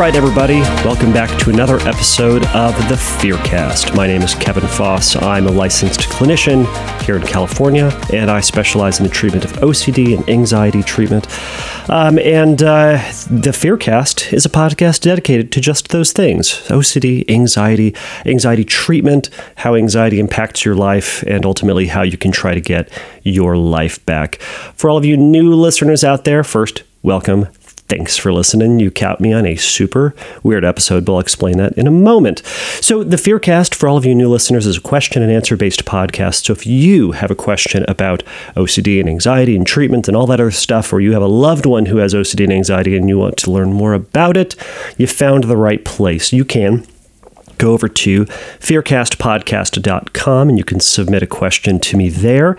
right, everybody, welcome back to another episode of the Fearcast. My name is Kevin Foss. I'm a licensed clinician here in California, and I specialize in the treatment of OCD and anxiety treatment. Um, and uh, the Fearcast is a podcast dedicated to just those things OCD, anxiety, anxiety treatment, how anxiety impacts your life, and ultimately how you can try to get your life back. For all of you new listeners out there, first, welcome. Thanks for listening. You caught me on a super weird episode, but I'll explain that in a moment. So, the Fearcast, for all of you new listeners, is a question and answer based podcast. So, if you have a question about OCD and anxiety and treatment and all that other stuff, or you have a loved one who has OCD and anxiety and you want to learn more about it, you found the right place. You can go over to fearcastpodcast.com and you can submit a question to me there.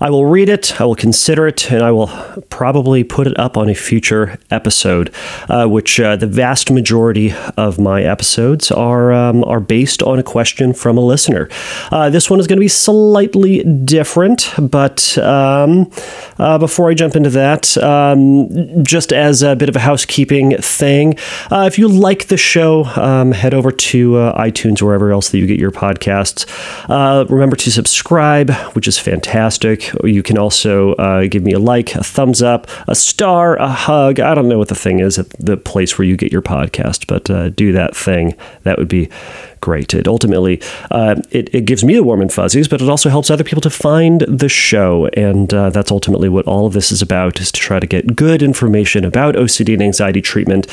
I will read it, I will consider it, and I will probably put it up on a future episode, uh, which uh, the vast majority of my episodes are, um, are based on a question from a listener. Uh, this one is going to be slightly different, but um, uh, before I jump into that, um, just as a bit of a housekeeping thing, uh, if you like the show, um, head over to uh, iTunes, wherever else that you get your podcasts. Uh, remember to subscribe, which is fantastic. You can also uh, give me a like, a thumbs up, a star, a hug. I don't know what the thing is at the place where you get your podcast, but uh, do that thing. That would be great. It ultimately uh, it, it gives me the warm and fuzzies, but it also helps other people to find the show, and uh, that's ultimately what all of this is about: is to try to get good information about OCD and anxiety treatment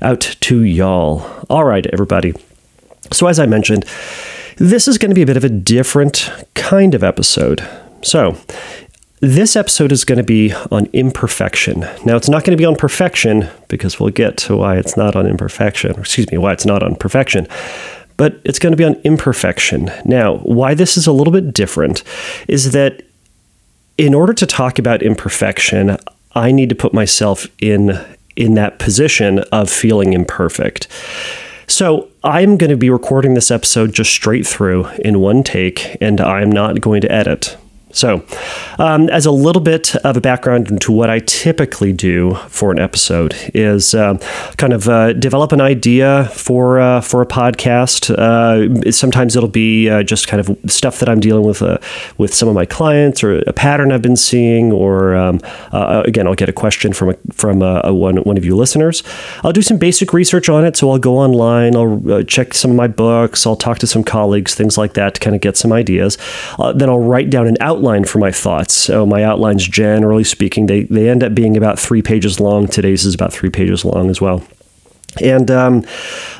out to y'all. All right, everybody. So, as I mentioned, this is going to be a bit of a different kind of episode. So, this episode is going to be on imperfection. Now, it's not going to be on perfection because we'll get to why it's not on imperfection, excuse me, why it's not on perfection, but it's going to be on imperfection. Now, why this is a little bit different is that in order to talk about imperfection, I need to put myself in in that position of feeling imperfect. So I'm going to be recording this episode just straight through in one take, and I'm not going to edit. So, um, as a little bit of a background into what I typically do for an episode is uh, kind of uh, develop an idea for uh, for a podcast. Uh, sometimes it'll be uh, just kind of stuff that I'm dealing with uh, with some of my clients, or a pattern I've been seeing, or um, again, I'll get a question from a, from a, a one one of you listeners. I'll do some basic research on it, so I'll go online, I'll check some of my books, I'll talk to some colleagues, things like that, to kind of get some ideas. then I'll write down an outline outline for my thoughts. So my outlines, generally speaking, they, they end up being about three pages long. Today's is about three pages long as well and um,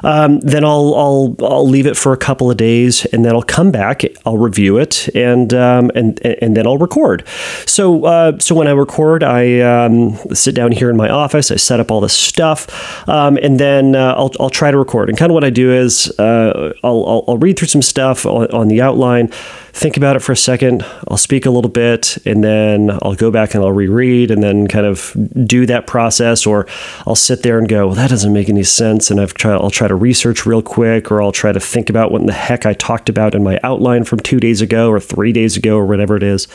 um, then I'll, I'll I'll leave it for a couple of days, and then I'll come back. I'll review it, and um, and and then I'll record. So uh, so when I record, I um, sit down here in my office. I set up all this stuff, um, and then uh, I'll I'll try to record. And kind of what I do is uh, I'll, I'll, I'll read through some stuff on, on the outline think about it for a second. I'll speak a little bit and then I'll go back and I'll reread and then kind of do that process. Or I'll sit there and go, well, that doesn't make any sense. And I've tried, I'll try to research real quick or I'll try to think about what in the heck I talked about in my outline from two days ago or three days ago or whatever it is.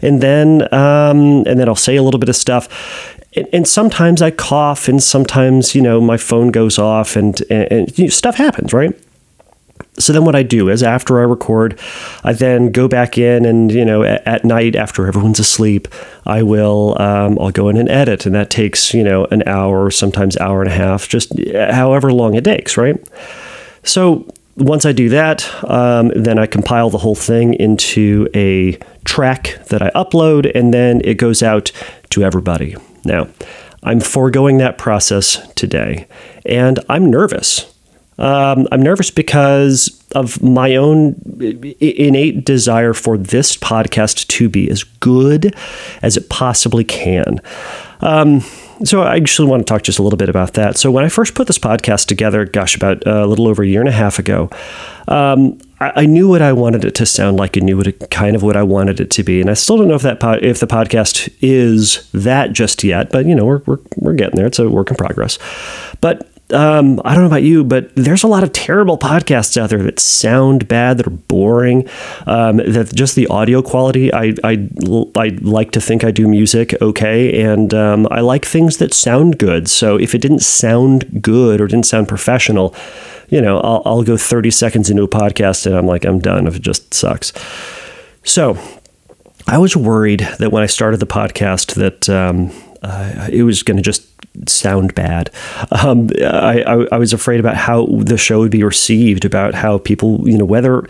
And then, um, and then I'll say a little bit of stuff and, sometimes I cough, and sometimes you know my phone goes off, and, and, and you know, stuff happens, right? So then what I do is after I record, I then go back in and you know at, at night after everyone's asleep, I will um, I'll go in and edit, and that takes you know an hour, sometimes hour and a half, just however long it takes, right? So once I do that, um, then I compile the whole thing into a track that I upload, and then it goes out to everybody. Now, I'm foregoing that process today, and I'm nervous. Um, I'm nervous because of my own innate desire for this podcast to be as good as it possibly can. Um, so I actually want to talk just a little bit about that. So when I first put this podcast together, gosh, about a little over a year and a half ago, um, I, I, knew what I wanted it to sound like. I knew what it, kind of what I wanted it to be, and I still don't know if that if the podcast is that just yet. But you know, we're, we're we're getting there. It's a work in progress. But um, I don't know about you, but there's a lot of terrible podcasts out there that sound bad, that are boring, um, that just the audio quality. I, I, I like to think I do music okay, and um, I like things that sound good. So if it didn't sound good or didn't sound professional, you know, I'll, I'll go 30 seconds into a podcast and I'm like, I'm done if it just sucks. So I was worried that when I started the podcast that um, uh, it was going to just sound bad. Um, I, I, I, was afraid about how the show would be received, about how people, you know, whether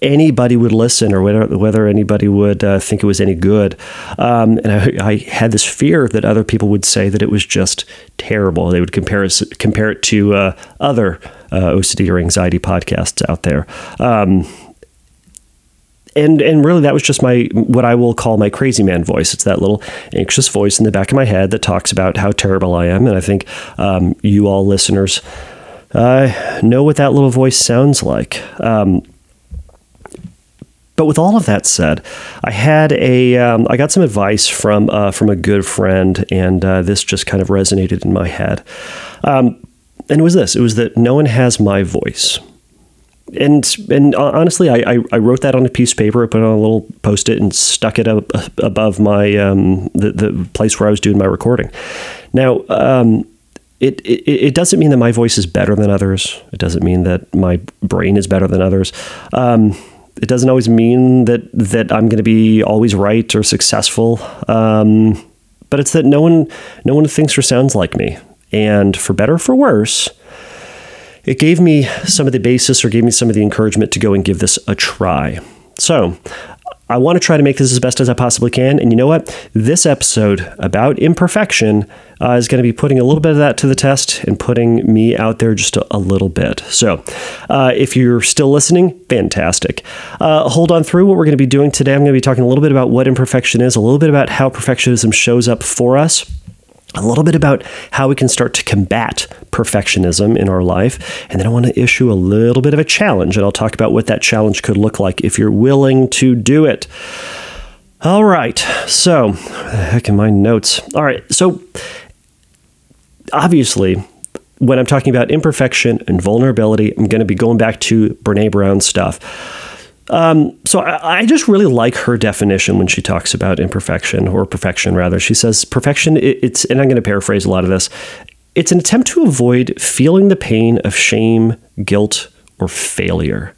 anybody would listen or whether whether anybody would uh, think it was any good. Um, and I, I, had this fear that other people would say that it was just terrible. They would compare it, compare it to uh, other uh, OCD or anxiety podcasts out there. Um, and and really that was just my what I will call my crazy man voice. It's that little anxious voice in the back of my head that talks about how terrible I am, and I think um, you all listeners uh, know what that little voice sounds like. Um, but with all of that said, I had a um, I got some advice from uh, from a good friend, and uh, this just kind of resonated in my head. Um, and it was this: it was that no one has my voice and and honestly, I, I wrote that on a piece of paper, I put on a little post it, and stuck it up above my um, the the place where I was doing my recording. Now, um, it, it it doesn't mean that my voice is better than others. It doesn't mean that my brain is better than others. Um, it doesn't always mean that that I'm going to be always right or successful. Um, but it's that no one no one thinks or sounds like me, and for better or for worse it gave me some of the basis or gave me some of the encouragement to go and give this a try. So, I want to try to make this as best as I possibly can. And you know what? This episode about imperfection uh, is going to be putting a little bit of that to the test and putting me out there just a, a little bit. So, uh, if you're still listening, fantastic. Uh, hold on through what we're going to be doing today. I'm going to be talking a little bit about what imperfection is, a little bit about how perfectionism shows up for us a little bit about how we can start to combat perfectionism in our life. And then I want to issue a little bit of a challenge, and I'll talk about what that challenge could look like if you're willing to do it. All right. So, heck in my notes. All right. So, obviously, when I'm talking about imperfection and vulnerability, I'm going to be going back to Brene Brown stuff. Um, so I, I, just really like her definition when she talks about imperfection or perfection, rather. She says perfection. It, it's, and I'm going to paraphrase a lot of this. It's an attempt to avoid feeling the pain of shame, guilt, or failure.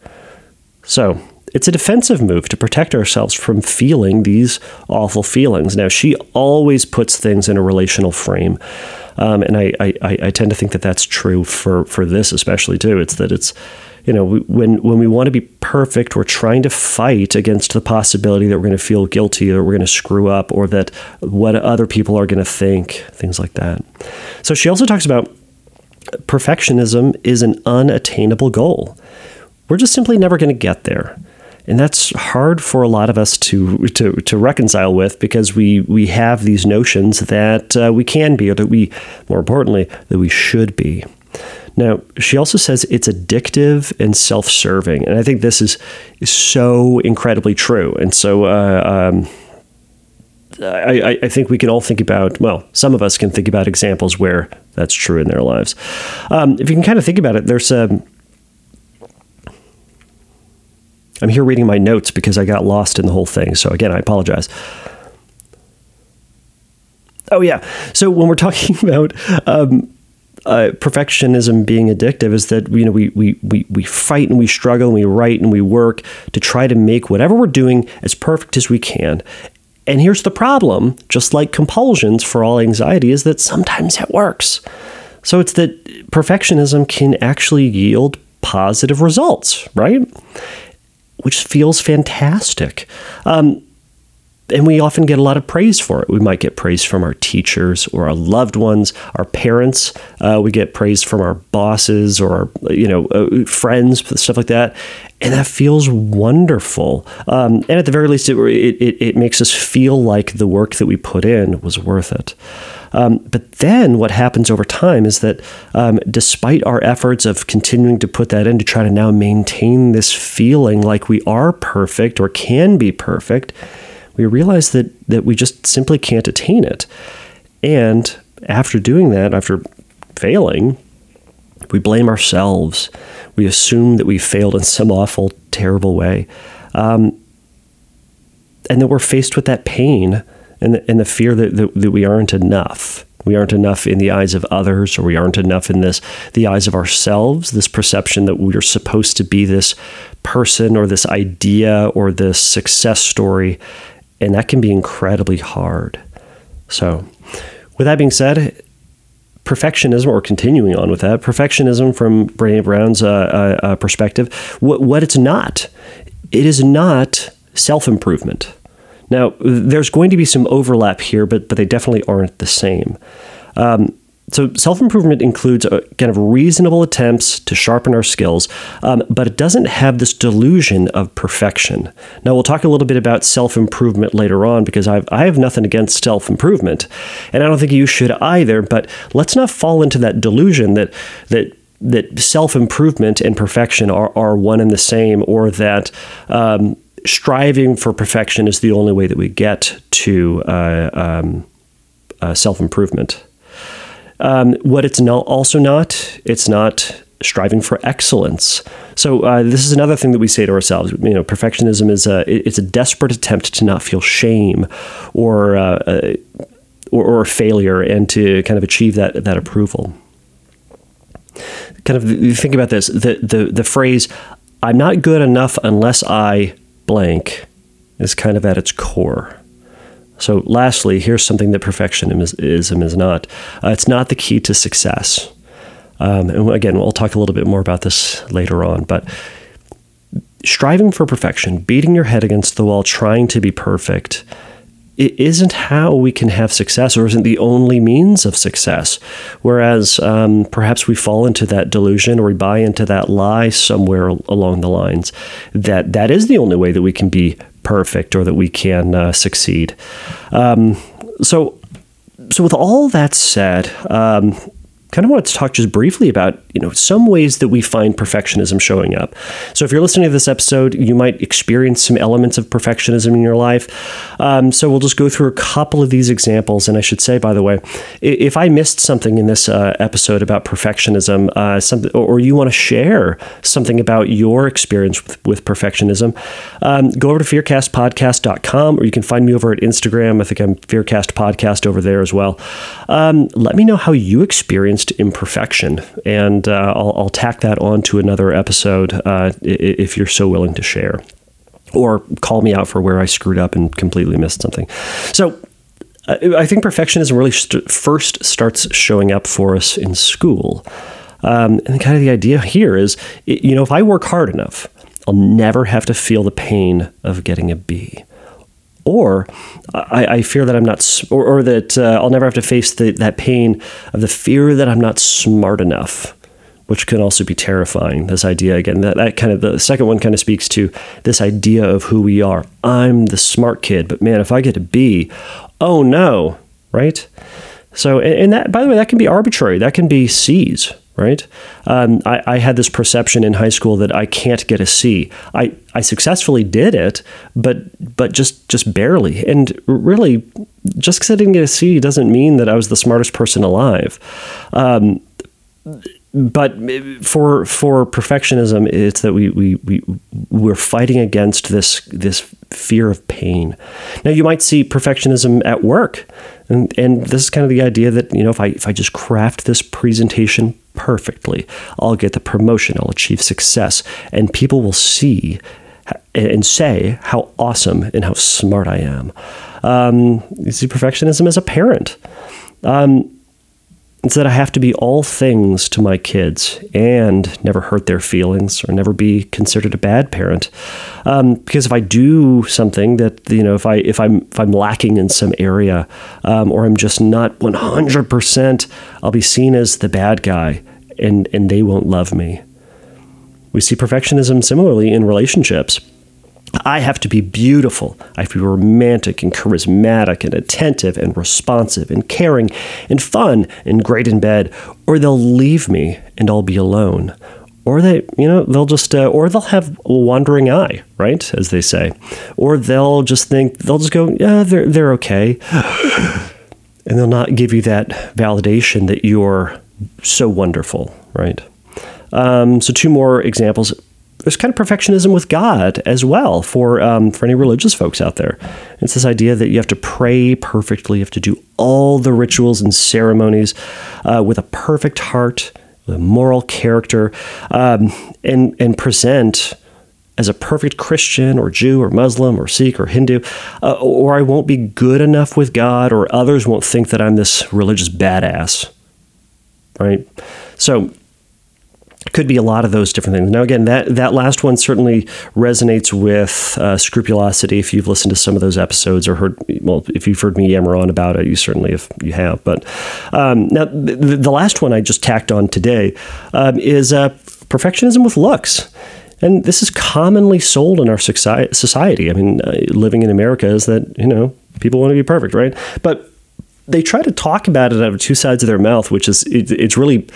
So it's a defensive move to protect ourselves from feeling these awful feelings. Now, she always puts things in a relational frame. Um, and I, I, I tend to think that that's true for, for this, especially too. It's that it's, you know, when when we want to be perfect, we're trying to fight against the possibility that we're going to feel guilty or we're going to screw up or that what other people are going to think, things like that. So she also talks about perfectionism is an unattainable goal. We're just simply never going to get there. And that's hard for a lot of us to to, to reconcile with because we we have these notions that uh, we can be, or that we, more importantly, that we should be. Now, she also says it's addictive and self serving. And I think this is, is so incredibly true. And so, uh, um, I, I, think we can all think about, well, some of us can think about examples where that's true in their lives. Um, if you can kind of think about it, there's a. Um, I'm here reading my notes because I got lost in the whole thing. So, again, I apologize. Oh, yeah. So, when we're talking about um, uh, perfectionism being addictive is that you know we, we we we fight and we struggle and we write and we work to try to make whatever we're doing as perfect as we can. And here's the problem, just like compulsions for all anxiety, is that sometimes it works. So it's that perfectionism can actually yield positive results, right? Which feels fantastic. Um, and we often get a lot of praise for it. We might get praise from our teachers or our loved ones, our parents. Uh, we get praise from our bosses or our, you know uh, friends, stuff like that, and that feels wonderful. Um, and at the very least, it, it, it makes us feel like the work that we put in was worth it. Um, but then what happens over time is that um, despite our efforts of continuing to put that in to try to now maintain this feeling like we are perfect or can be perfect we realize that that we just simply can't attain it. And after doing that, after failing, We blame ourselves. We assume that we failed in some awful, terrible way. Um, and then we're faced with that pain and the, and the fear that, that, that we aren't enough. We aren't enough in the eyes of others, or we aren't enough in this the eyes of ourselves. This perception that we're supposed to be this person, or this idea, or this success story, and that can be incredibly hard. So, with that being said, perfectionism, or continuing on with that, perfectionism from Brene Brown's uh, uh, uh perspective, what, what it's not, it is not self improvement. Now, there's going to be some overlap here, but but they definitely aren't the same. Um, so self improvement includes a, kind of reasonable attempts to sharpen our skills, um, but it doesn't have this delusion of perfection. Now we'll talk a little bit about self improvement later on because I've, I have nothing against self improvement, and I don't think you should either. But let's not fall into that delusion that that that self improvement and perfection are, are one and the same, or that um, striving for perfection is the only way that we get to uh, um, uh, self improvement. Um, what it's not, also not, it's not striving for excellence. So uh, this is another thing that we say to ourselves. You know, perfectionism is a it's a desperate attempt to not feel shame or uh, uh, or, or failure and to kind of achieve that that approval. Kind of think about this: the the the phrase "I'm not good enough unless I." blank is kind of at its core. So, lastly, here's something that perfectionism is not uh, it's not the key to success. Um, and again, we'll talk a little bit more about this later on, but striving for perfection, beating your head against the wall, trying to be perfect, it isn't how we can have success or isn't the only means of success. Whereas um, perhaps we fall into that delusion or we buy into that lie somewhere along the lines that that is the only way that we can be perfect or that we can uh, succeed. Um, so, so with all that said, um, kind of want to talk just briefly about you know some ways that we find perfectionism showing up. So if you're listening to this episode, you might experience some elements of perfectionism in your life. Um, so we'll just go through a couple of these examples. And I should say, by the way, if I missed something in this uh, episode about perfectionism, uh, something, or you want to share something about your experience with, with perfectionism, um, go over to fearcastpodcast.com, or you can find me over at Instagram. I think I'm Fearcast Podcast over there as well. Um, let me know how you experienced imperfection and uh, I'll, I'll, tack that on to another episode uh, if you're so willing to share. Or call me out for where I screwed up and completely missed something. So, I think perfectionism really st- first starts showing up for us in school. Um, and kind of the idea here is, you know, if I work hard enough, I'll never have to feel the pain of getting a B. Or I, I fear that I'm not, or, or that uh, I'll never have to face the, that pain of the fear that I'm not smart enough which can also be terrifying. This idea again, that, that kind of the second one kind of speaks to this idea of who we are. I'm the smart kid, but man, if I get a B, oh no, right? So, and that, by the way, that can be arbitrary. That can be C's, right? Um, I, I, had this perception in high school that I can't get a C. I, I successfully did it, but but just just barely. And really, just because I didn't get a C doesn't mean that I was the smartest person alive. Um, but for for perfectionism, it's that we we we we're fighting against this this fear of pain. Now you might see perfectionism at work, and and this is kind of the idea that you know if I if I just craft this presentation perfectly, I'll get the promotion, I'll achieve success, and people will see and say how awesome and how smart I am. Um, you see perfectionism as a parent. Um, that I have to be all things to my kids and never hurt their feelings or never be considered a bad parent. Um, because if I do something that you know, if I if I'm if I'm lacking in some area, um, or I'm just not 100 percent, I'll be seen as the bad guy, and and they won't love me. We see perfectionism similarly in relationships. I have to be beautiful. I have to be romantic and charismatic and attentive and responsive and caring and fun and great in bed, or they'll leave me and I'll be alone. Or they, you know, they'll just, uh, or they'll have a wandering eye, right, as they say. Or they'll just think, they'll just go, yeah, they're, they're okay. and they'll not give you that validation that you're so wonderful, right? Um, so, two more examples. There's kind of perfectionism with God as well for um, for any religious folks out there. It's this idea that you have to pray perfectly, you have to do all the rituals and ceremonies uh, with a perfect heart, with a moral character, um, and and present as a perfect Christian or Jew or Muslim or Sikh or Hindu, uh, or I won't be good enough with God, or others won't think that I'm this religious badass. Right? So, could be a lot of those different things. Now, again, that, that last one certainly resonates with uh, scrupulosity. If you've listened to some of those episodes or heard, well, if you've heard me yammer on about it, you certainly if you have. But um, now, the, the, last one I just tacked on today um, is uh, perfectionism with looks. And this is commonly sold in our society. I mean, uh, living in America is that, you know, people want to be perfect, right? But they try to talk about it out of two sides of their mouth, which is, it, it's really,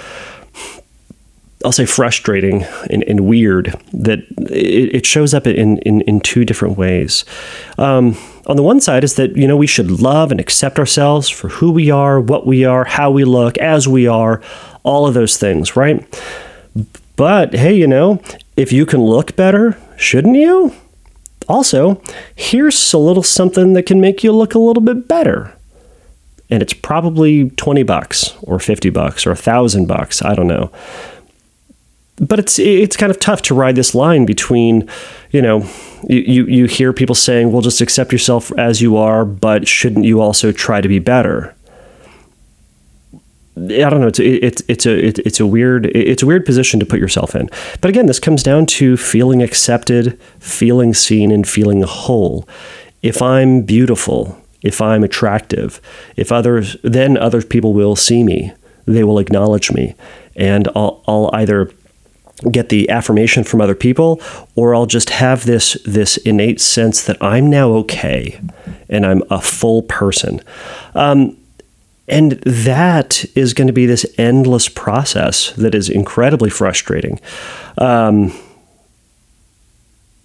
I'll say frustrating and, and weird that it, it, shows up in, in, in two different ways. Um, on the one side is that, you know, we should love and accept ourselves for who we are, what we are, how we look, as we are, all of those things, right? But hey, you know, if you can look better, shouldn't you? Also, here's a little something that can make you look a little bit better. And it's probably 20 bucks or 50 bucks or a thousand bucks. I don't know. But it's it's kind of tough to ride this line between, you know, you, you hear people saying, well, just accept yourself as you are, but shouldn't you also try to be better? I don't know. It's it's it's a it's a weird it's a weird position to put yourself in. But again, this comes down to feeling accepted, feeling seen, and feeling whole. If I'm beautiful, if I'm attractive, if others then other people will see me, they will acknowledge me, and I'll I'll either get the affirmation from other people or I'll just have this this innate sense that I'm now okay and I'm a full person. Um, and that is going to be this endless process that is incredibly frustrating. Um,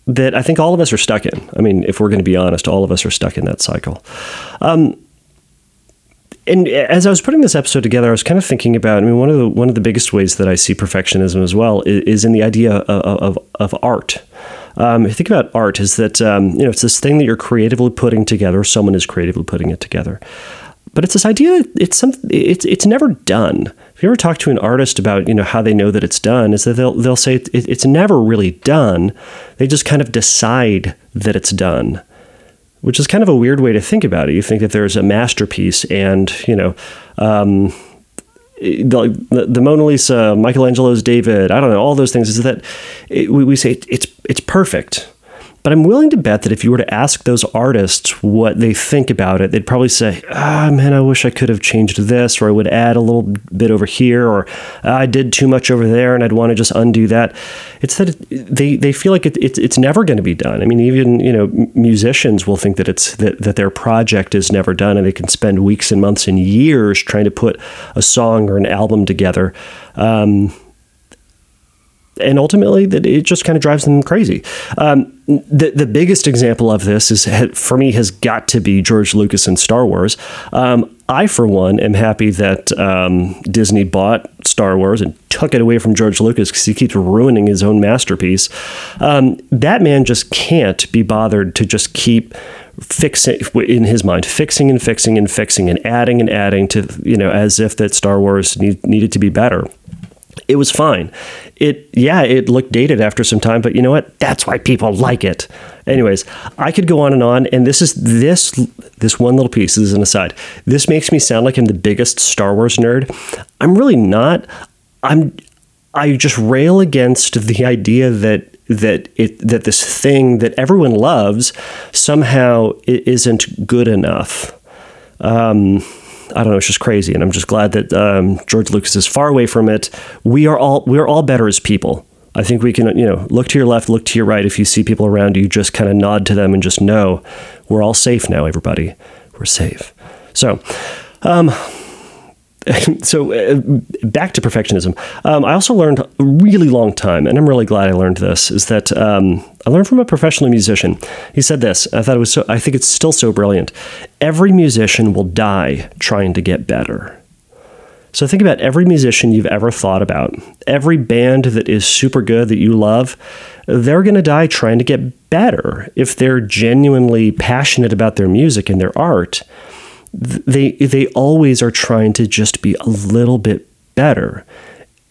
that I think all of us are stuck in. I mean, if we're going to be honest, all of us are stuck in that cycle. Um, and as I was putting this episode together, I was kind of thinking about. I mean, one of the one of the biggest ways that I see perfectionism as well is, is in the idea of of, of art. Um, if you think about art, is that um, you know it's this thing that you're creatively putting together. Someone is creatively putting it together but it's this idea that it's some it's it's never done. If you ever talk to an artist about you know how they know that it's done, is that they'll they'll say it, it's never really done. They just kind of decide that it's done, which is kind of a weird way to think about it. You think that there's a masterpiece, and you know. Um, the, the Mona Lisa, Michelangelo's David, I don't know, all those things is that it, we, we say it's it's perfect, but I'm willing to bet that if you were to ask those artists what they think about it, they'd probably say, ah, man, I wish I could have changed this, or I would add a little bit over here, or ah, I did too much over there and I'd want to just undo that. It's that they, they feel like it, it, it's never going to be done. I mean, even, you know, musicians will think that it's that, that their project is never done and they can spend weeks and months and years trying to put a song or an album together. Um, and ultimately that it just kind of drives them crazy. Um, the the biggest example of this is for me has got to be George Lucas and Star Wars. Um, I, for one, am happy that um, Disney bought Star Wars and took it away from George Lucas because he keeps ruining his own masterpiece. Um, that man just can't be bothered to just keep fixing in his mind fixing and fixing and fixing and adding and adding to you know as if that Star Wars need, needed to be better it was fine. It yeah, it looked dated after some time, but you know what? That's why people like it. Anyways, I could go on and on, and this is this this one little piece. This is an aside. This makes me sound like I'm the biggest Star Wars nerd. I'm really not. I'm I just rail against the idea that that it that this thing that everyone loves somehow isn't good enough. Um, I don't know, it's just crazy. And I'm just glad that um, George Lucas is far away from it. We are all we're all better as people. I think we can, you know, look to your left, look to your right. If you see people around you, just kind of nod to them and just know we're all safe now, everybody. We're safe. So, um, so uh, back to perfectionism. Um, I also learned a really long time, and I'm really glad I learned this. Is that um, I learned from a professional musician. He said this. I thought it was. So, I think it's still so brilliant. Every musician will die trying to get better. So think about every musician you've ever thought about, every band that is super good that you love, they're going to die trying to get better. If they're genuinely passionate about their music and their art, they they always are trying to just be a little bit better.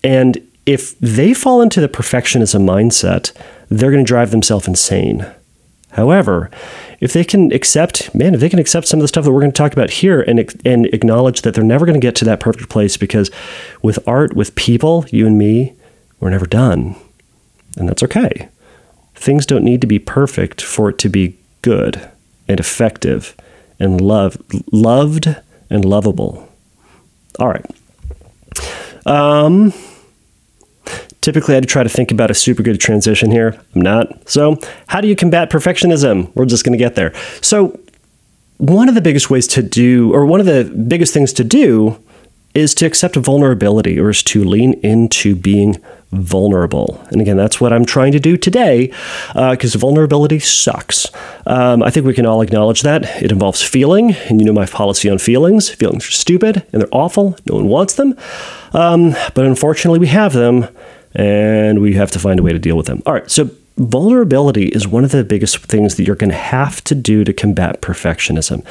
And if they fall into the perfectionism mindset, they're going to drive themselves insane. However, if they can accept, man, if they can accept some of the stuff that we're going to talk about here and and acknowledge that they're never going to get to that perfect place because with art, with people, you and me, we're never done. And that's okay. Things don't need to be perfect for it to be good and effective and love, loved and lovable. All right. Um, typically, I'd try to think about a super good transition here. I'm not. So, how do you combat perfectionism? We're just going to get there. So, one of the biggest ways to do, or one of the biggest things to do, is to accept vulnerability or is to lean into being vulnerable. And again, that's what I'm trying to do today because uh, vulnerability sucks. Um, I think we can all acknowledge that. It involves feeling, and you know my policy on feelings. Feelings are stupid and they're awful. No one wants them. Um, but unfortunately, we have them and we have to find a way to deal with them. All right, so vulnerability is one of the biggest things that you're going to have to do to combat perfectionism.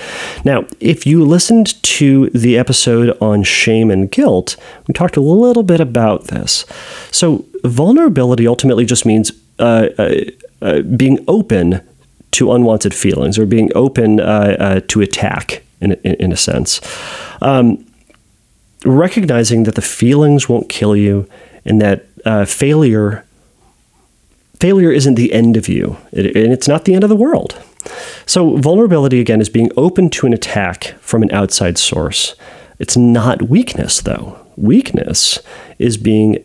Now, if you listened to the episode on shame and guilt, we talked a little bit about this. So, vulnerability ultimately just means uh, uh, uh, being open to unwanted feelings or being open uh, uh, to attack, in, in, in a sense. Um, recognizing that the feelings won't kill you and that uh, failure failure isn't the end of you, and it's not the end of the world. So, vulnerability again is being open to an attack from an outside source. It's not weakness, though. Weakness is being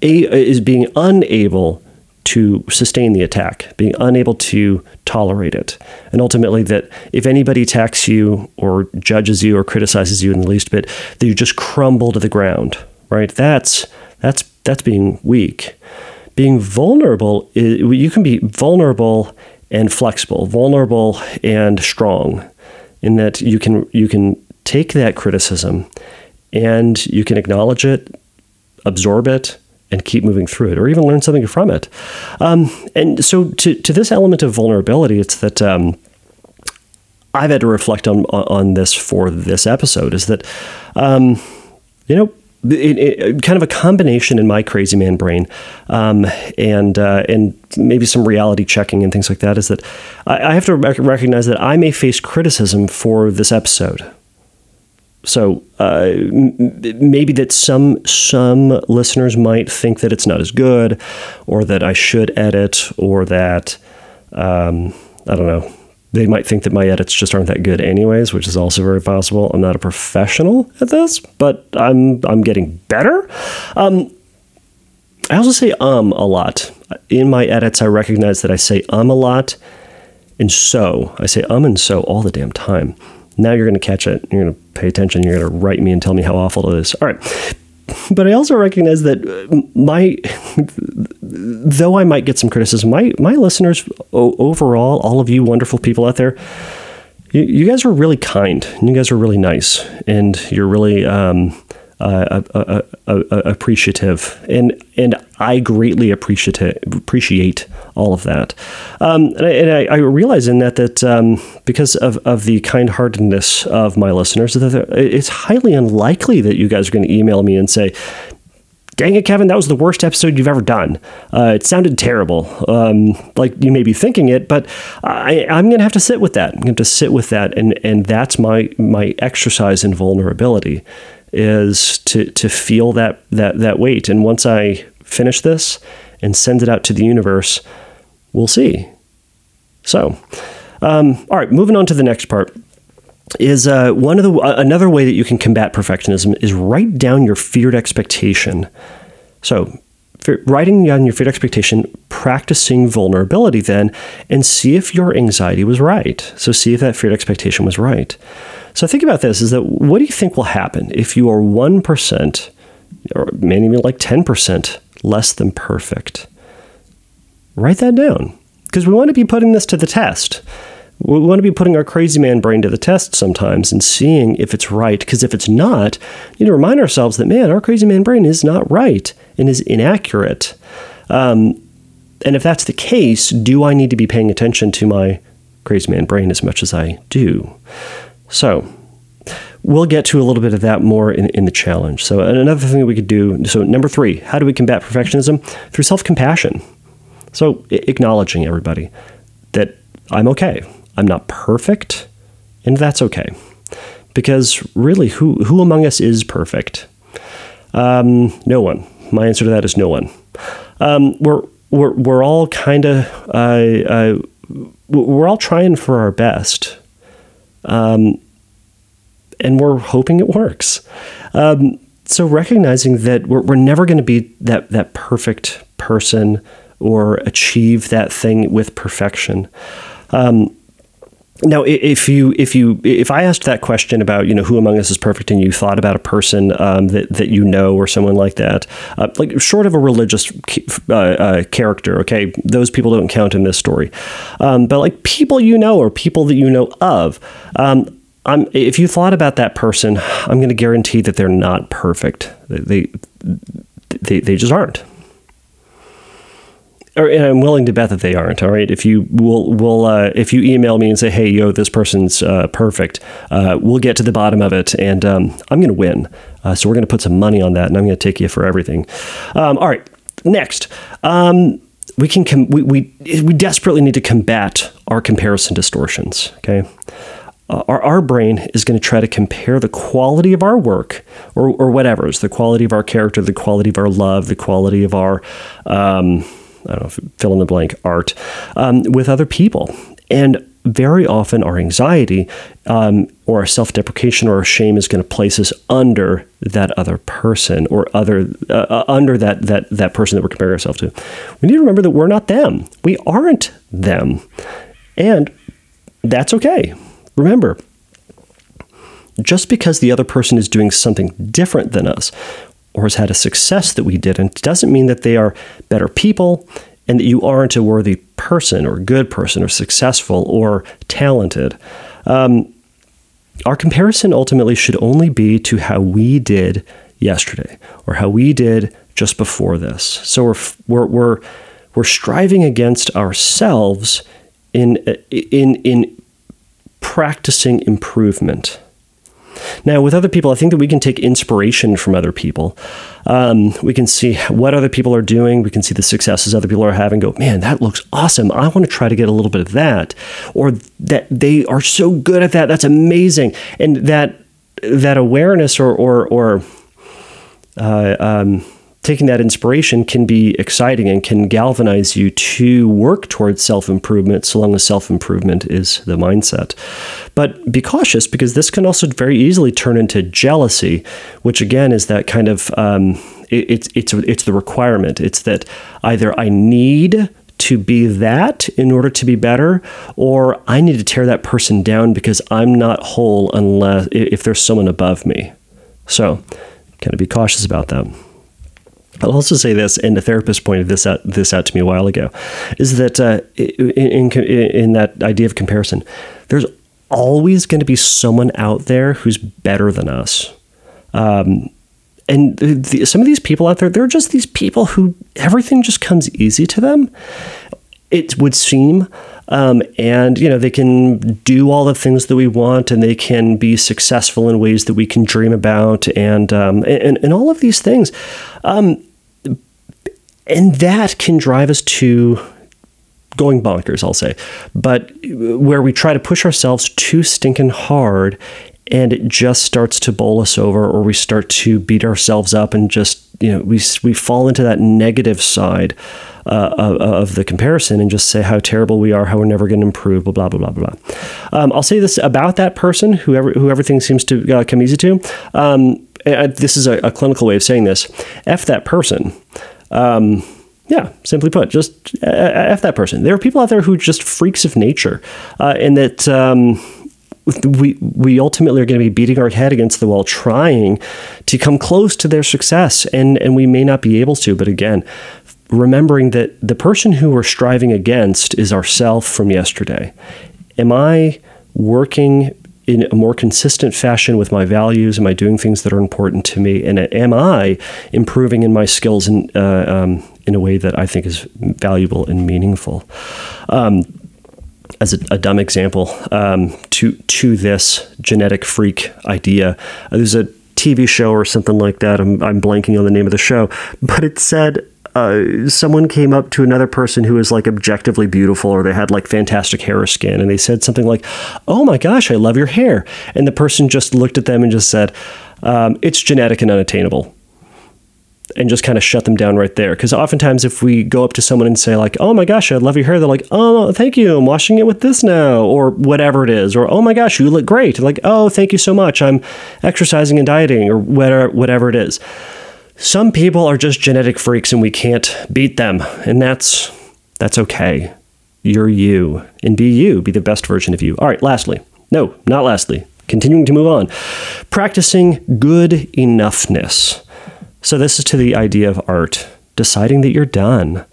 a, is being unable to sustain the attack, being unable to tolerate it. And ultimately, that if anybody attacks you or judges you or criticizes you in the least bit, that you just crumble to the ground, right? That's, that's, that's being weak being vulnerable, you can be vulnerable and flexible, vulnerable and strong, in that you can you can take that criticism and you can acknowledge it, absorb it, and keep moving through it, or even learn something from it. Um, and so, to to this element of vulnerability, it's that. Um, I've had to reflect on on this for this episode is that, um, you know, it, it, kind of a combination in my crazy man brain, um, and uh, and maybe some reality checking and things like that. Is that I, I have to rec- recognize that I may face criticism for this episode. So uh, m- maybe that some some listeners might think that it's not as good, or that I should edit, or that um, I don't know they might think that my edits just aren't that good anyways, which is also very possible. I'm not a professional at this, but I'm I'm getting better. Um, I also say um a lot. In my edits, I recognize that I say um a lot and so. I say um and so all the damn time. Now you're going to catch it. You're going to pay attention. You're going to write me and tell me how awful it is. All right. But I also recognize that my though I might get some criticism, my my listeners overall, all of you wonderful people out there, you, you guys are really kind. You guys are really nice, and you're really um, uh, uh, uh, appreciative, and and I greatly appreciate appreciate all of that. Um, and, I, and I, I, realize in that that um, because of, of the kind heartedness of my listeners, that it's highly unlikely that you guys are going to email me and say, dang it, Kevin, that was the worst episode you've ever done. Uh, it sounded terrible. Um, like you may be thinking it, but I, am going to have to sit with that. I'm going to sit with that, and and that's my my exercise in vulnerability is to to feel that that that weight. And once I finish this and send it out to the universe, we'll see. So, um, all right, moving on to the next part is uh, one of the uh, another way that you can combat perfectionism is write down your feared expectation. So, writing down your feared expectation, practicing vulnerability then, and see if your anxiety was right. So, see if that feared expectation was right. So think about this is that what do you think will happen if you are 1% or maybe like 10% less than perfect? Write that down because we want to be putting this to the test. We want to be putting our crazy man brain to the test sometimes and seeing if it's right. Because if it's not, you need to remind ourselves that, man, our crazy man brain is not right and is inaccurate. Um, and if that's the case, do I need to be paying attention to my crazy man brain as much as I do? So, we'll get to a little bit of that more in, in the challenge. So, another thing we could do so, number three, how do we combat perfectionism? Through self compassion. So, acknowledging everybody that I'm okay. I'm not perfect, and that's okay. Because really, who, who among us is perfect? Um, no one. My answer to that is no one. Um, we're, we're, we're all kind of, uh, uh, we're all trying for our best. Um, and we're hoping it works. Um, so recognizing that we're, we're never going to be that, that perfect person or achieve that thing with perfection. Um, now, if you if you if I asked that question about you know who among us is perfect, and you thought about a person um, that that you know or someone like that, uh, like short of a religious uh, uh, character, okay, those people don't count in this story, um, but like people you know or people that you know of. Um, if you thought about that person, I'm going to guarantee that they're not perfect. They, they, they just aren't or, and I'm willing to bet that they aren't. All right, if you will, will uh, if you email me and say, "Hey, yo, this person's uh, perfect," uh, we'll get to the bottom of it, and um, I'm going to win. Uh, so we're going to put some money on that, and I'm going to take you for everything. Um, all right, next. Um, we can com- we, we we desperately need to combat our comparison distortions. Okay, uh, our, our brain is going to try to compare the quality of our work or, or whatever is the quality of our character, the quality of our love, the quality of our um, I don't know, fill in the blank, art, um, with other people. And very often our anxiety um, or our self-deprecation or our shame is going to place us under that other person or other uh, uh, under that that that person that we're comparing ourselves to. We need to remember that we're not them. We aren't them, and that's okay. Remember, just because the other person is doing something different than us or has had a success that we didn't doesn't mean that they are better people and that you aren't a worthy person or good person or successful or talented. Um, our comparison ultimately should only be to how we did yesterday or how we did just before this. So we're we're we're, we're striving against ourselves in in in practicing improvement. Now, with other people, I think that we can take inspiration from other people. Um, we can see what other people are doing. We can see the successes other people are having. Go, man, that looks awesome. I want to try to get a little bit of that, or that they are so good at that. That's amazing, and that that awareness or or or uh, um, taking that inspiration can be exciting and can galvanize you to work towards self improvement so long as self improvement is the mindset. But be cautious because this can also very easily turn into jealousy, which again is that kind of um, it, it's it's it's the requirement. It's that either I need to be that in order to be better, or I need to tear that person down because I'm not whole unless if there's someone above me. So, kind of be cautious about that. I'll also say this, and the therapist pointed this out this out to me a while ago, is that uh, in, in, in that idea of comparison, there's always going to be someone out there who's better than us. Um, and the, some of these people out there, they're just these people who everything just comes easy to them. It would seem, um, and you know they can do all the things that we want, and they can be successful in ways that we can dream about, and um, and, and all of these things. Um, and that can drive us to going bonkers, I'll say. But where we try to push ourselves too stinking hard and it just starts to bowl us over or we start to beat ourselves up and just you know we we fall into that negative side uh, of, the comparison and just say how terrible we are how we're never going to improve blah blah blah blah blah. Um, I'll say this about that person whoever who everything seems to uh, come easy to. Um, this is a, a, clinical way of saying this. F that person um, yeah, simply put, just uh, f that person. There are people out there who are just freaks of nature, uh, and that um, we we ultimately are going to be beating our head against the wall, trying to come close to their success, and and we may not be able to. But again, remembering that the person who we're striving against is ourself from yesterday, am I working in a more consistent fashion with my values? Am I doing things that are important to me? And am I improving in my skills in, uh, um, in a way that I think is valuable and meaningful? Um, as a, a, dumb example um, to to this genetic freak idea, uh, there's a TV show or something like that. I'm, I'm blanking on the name of the show, but it said uh, someone came up to another person who was like objectively beautiful or they had like fantastic hair or skin and they said something like oh my gosh i love your hair. And the person just looked at them and just said um, it's genetic and unattainable and just kind of shut them down right there. Because oftentimes if we go up to someone and say like oh my gosh i love your hair they're like oh thank you i'm washing it with this now or whatever it is or oh my gosh you look great like oh thank you so much i'm exercising and dieting or whatever whatever it is some people are just genetic freaks and we can't beat them, and that's that's okay. You're you, and be you, be the best version of you. All right, lastly, no, not lastly, continuing to move on, practicing good enoughness. So, this is to the idea of art, deciding that you're done.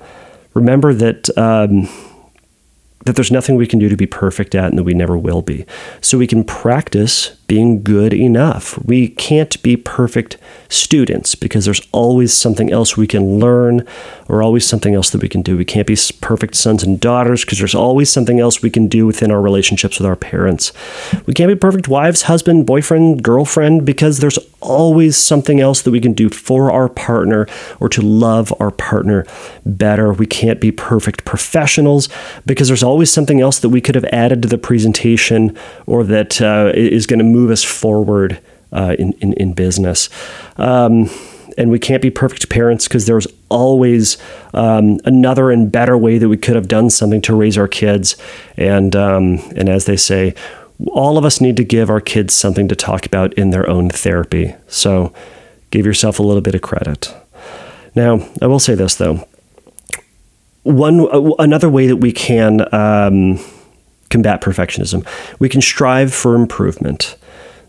Remember that um, that there's nothing we can do to be perfect at and that we never will be. So we can practice being good enough. We can't be perfect students because there's always something else we can learn or always something else that we can do. We can't be perfect sons and daughters because there's always something else we can do within our relationships with our parents. We can't be perfect wives, husband, boyfriend, girlfriend because there's always something else that we can do for our partner or to love our partner better. We can't be perfect professionals because there's always something else that we could have added to the presentation or that uh, is going to move us forward uh, in, in, in business. Um, and we can't be perfect parents because there's always um, another and better way that we could have done something to raise our kids. And um, and as they say, all of us need to give our kids something to talk about in their own therapy. So give yourself a little bit of credit. Now, I will say this though. One uh, another way that we can um, combat perfectionism, we can strive for improvement.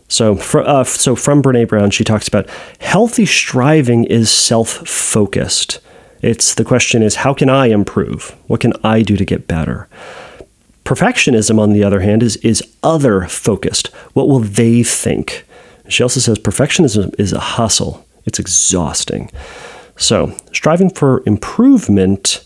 So, uh, so from Brene Brown, she talks about healthy striving is self-focused. It's the question is how can I improve? What can I do to get better? Perfectionism, on the other hand, is is other focused. What will they think? She also says perfectionism is a hustle. It's exhausting. So, striving for improvement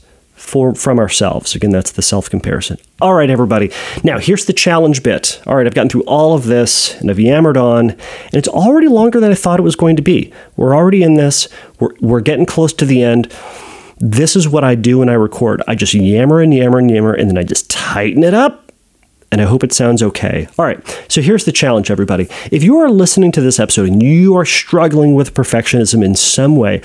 for from ourselves. Again, that's the self comparison. All right, everybody. Now, here's the challenge bit. All right, I've gotten through all of this and I've yammered on, and it's already longer than I thought it was going to be. We're already in this, we're, we're getting close to the end. This is what I do when I record. I just yammer and yammer and yammer, and then I just tighten it up. And I hope it sounds okay. All right, so here's the challenge, everybody. If you are listening to this episode and you are struggling with perfectionism in some way,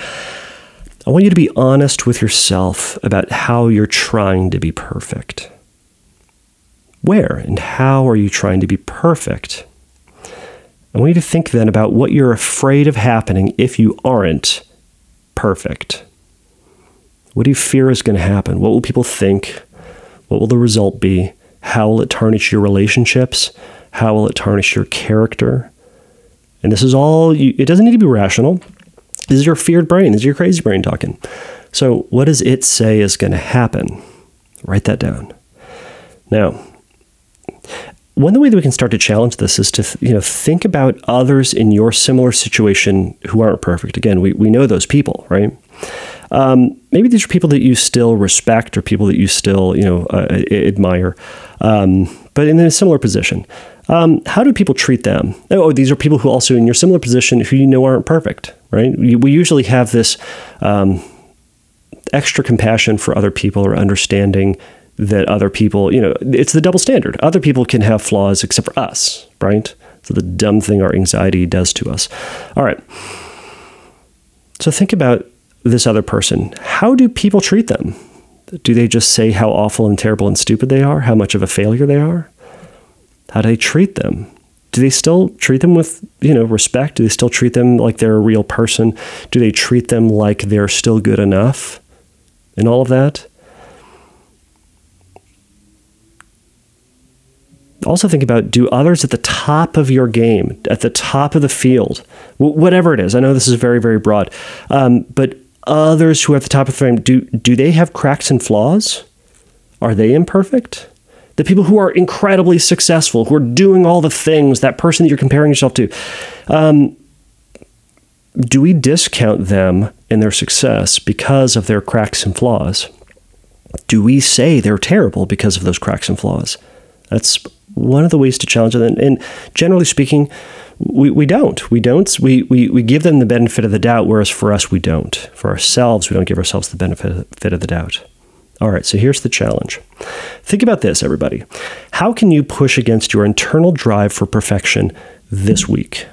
I want you to be honest with yourself about how you're trying to be perfect. Where and how are you trying to be perfect? I want you to think then about what you're afraid of happening if you aren't perfect. What do you fear is going to happen? What will people think? What will the result be? How will it tarnish your relationships? How will it tarnish your character? And this is all, it doesn't need to be rational. This is your feared brain. This is your crazy brain talking. So, what does it say is going to happen? Write that down. Now, one way that we can start to challenge this is to you know think about others in your similar situation who aren't perfect. Again, we, we know those people, right? Um, maybe these are people that you still respect or people that you still you know uh, admire, um, but in a similar position. Um, how do people treat them? Oh, these are people who also in your similar position who you know aren't perfect, right? We, usually have this um, extra compassion for other people or understanding that other people, you know, it's the double standard. Other people can have flaws except for us, right? So the dumb thing our anxiety does to us. All right. So think about this other person. How do people treat them? Do they just say how awful and terrible and stupid they are? How much of a failure they are? How do they treat them? Do they still treat them with, you know, respect? Do they still treat them like they're a real person? Do they treat them like they're still good enough? And all of that? also think about do others at the top of your game, at the top of the field, whatever it is. I know this is very, very broad, um, but others who are at the top of the frame, do do they have cracks and flaws? Are they imperfect? The people who are incredibly successful, who are doing all the things, that person that you're comparing yourself to, um, do we discount them and their success because of their cracks and flaws? Do we say they're terrible because of those cracks and flaws? That's one of the ways to challenge them. And generally speaking, we, we don't. We don't. We, we, we give them the benefit of the doubt, whereas for us, we don't. For ourselves, we don't give ourselves the benefit of the doubt. All right, so here's the challenge. Think about this, everybody. How can you push against your internal drive for perfection this week?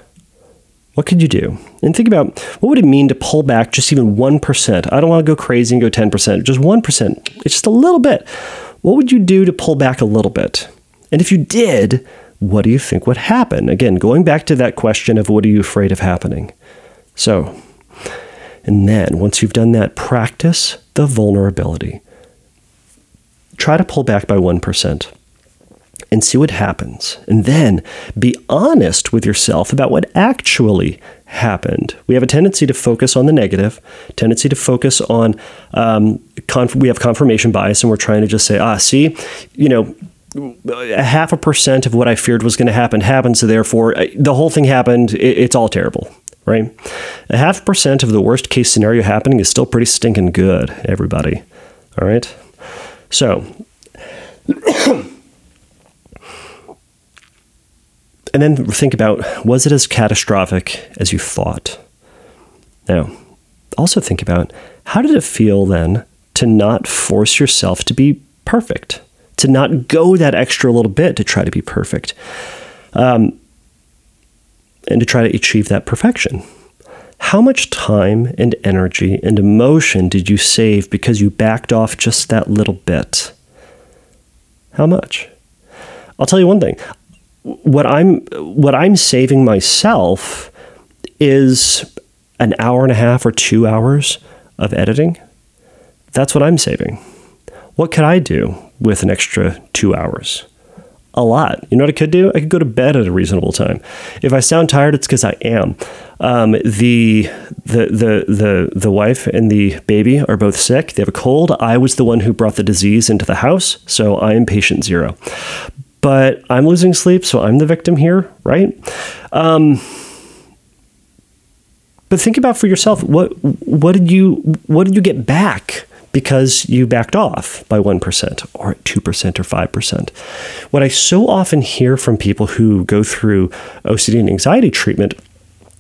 What could you do? And think about what would it mean to pull back just even 1%? I don't want to go crazy and go 10%, just 1%. It's just a little bit. What would you do to pull back a little bit? And if you did, what do you think would happen? Again, going back to that question of what are you afraid of happening? So, and then once you've done that, practice the vulnerability. Try to pull back by 1% and see what happens. And then be honest with yourself about what actually happened. We have a tendency to focus on the negative, tendency to focus on, um, conf- we have confirmation bias, and we're trying to just say, ah, see, you know, a half a percent of what I feared was going to happen happened, so therefore the whole thing happened. It, it's all terrible, right? A half percent of the worst case scenario happening is still pretty stinking good, everybody. All right. So, and then think about was it as catastrophic as you thought? Now, also think about how did it feel then to not force yourself to be perfect, to not go that extra little bit to try to be perfect, um, and to try to achieve that perfection? How much time and energy and emotion did you save because you backed off just that little bit? How much? I'll tell you one thing what I'm what I'm saving myself is an hour and a half or two hours of editing. That's what I'm saving. What could I do with an extra two hours? A lot. You know what I could do? I could go to bed at a reasonable time. If I sound tired, it's because I am. Um, the, the the the the wife and the baby are both sick. They have a cold. I was the one who brought the disease into the house, so I am patient zero but I'm losing sleep, so I'm the victim here, right? Um, but think about for yourself what what did you what did you get back because you backed off by 1% or 2% or 5%. What I so often hear from people who go through OCD and anxiety treatment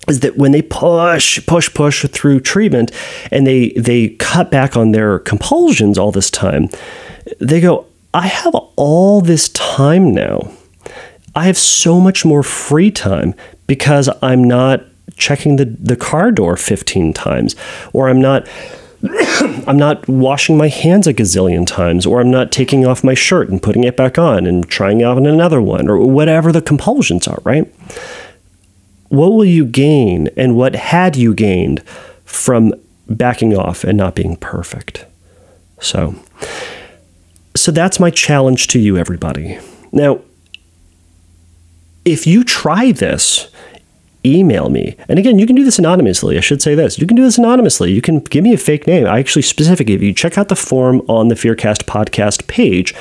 is that when they push push push through treatment and they they cut back on their compulsions all this time, they go I have all this time now. I have so much more free time because I'm not checking the, the car door 15 times, or I'm not. I'm not washing my hands a gazillion times, or I'm not taking off my shirt and putting it back on and trying out another one, or whatever the compulsions are, right? What will you gain, and what had you gained from backing off and not being perfect? So, so that's my challenge to you, everybody. Now, if you try this, email me. And again, you can do this anonymously. I should say this. You can do this anonymously. You can give me a fake name. I actually specifically, if you check out the form on the Fearcast podcast page,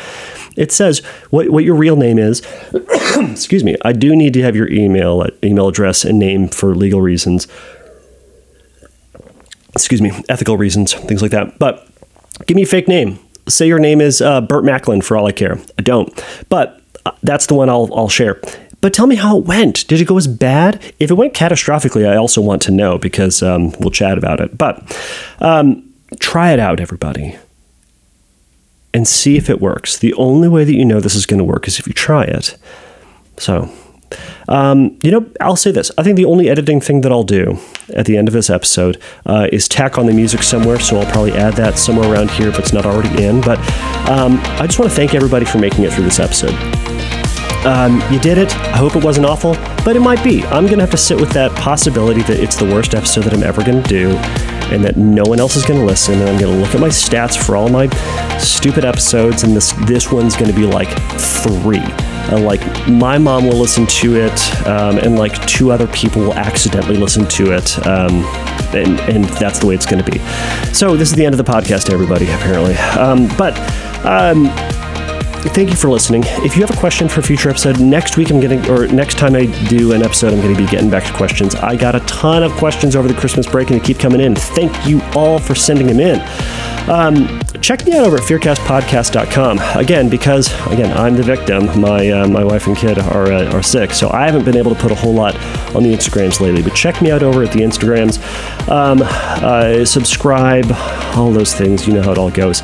it says what, what your real name is. Excuse me. I do need to have your email email address and name for legal reasons. Excuse me, ethical reasons, things like that. But give me a fake name say your name is uh, Burt Macklin for all I care. I don't, but uh, that's the one I'll, I'll share. But tell me how it went. Did it go as bad? If it went catastrophically, I also want to know because um, we'll chat about it. But um, try it out, everybody, and see if it works. The only way that you know this is going to work is if you try it. So um, you know, I'll say this. I think the only editing thing that I'll do at the end of this episode uh, is tack on the music somewhere. So I'll probably add that somewhere around here if it's not already in. But um, I just want to thank everybody for making it through this episode. Um, you did it. I hope it wasn't awful, but it might be. I'm going to have to sit with that possibility that it's the worst episode that I'm ever going to do and that no one else is going to listen. And I'm going to look at my stats for all my stupid episodes, and this, this one's going to be like three. Uh, like my mom will listen to it, um, and like two other people will accidentally listen to it, um, and, and that's the way it's going to be. So this is the end of the podcast, everybody. Apparently, um, but um, thank you for listening. If you have a question for a future episode, next week I'm getting, or next time I do an episode, I'm going to be getting back to questions. I got a ton of questions over the Christmas break and they keep coming in. Thank you all for sending them in. Um, check me out over at fearcastpodcast.com. Again, because, again, I'm the victim. My, uh, my wife and kid are, uh, are sick, so I haven't been able to put a whole lot on the Instagrams lately. But check me out over at the Instagrams. Um, uh, subscribe, all those things. You know how it all goes.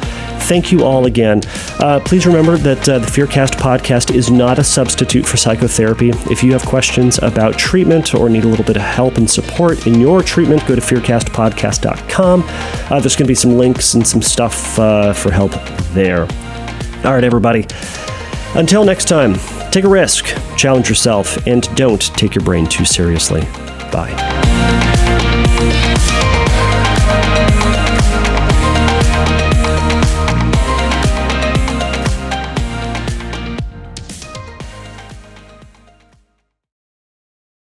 Thank you all again. Uh, please remember that uh, the Fearcast podcast is not a substitute for psychotherapy. If you have questions about treatment or need a little bit of help and support in your treatment, go to fearcastpodcast.com. Uh, there's going to be some links and some stuff uh, for help there. All right, everybody. Until next time, take a risk, challenge yourself, and don't take your brain too seriously. Bye.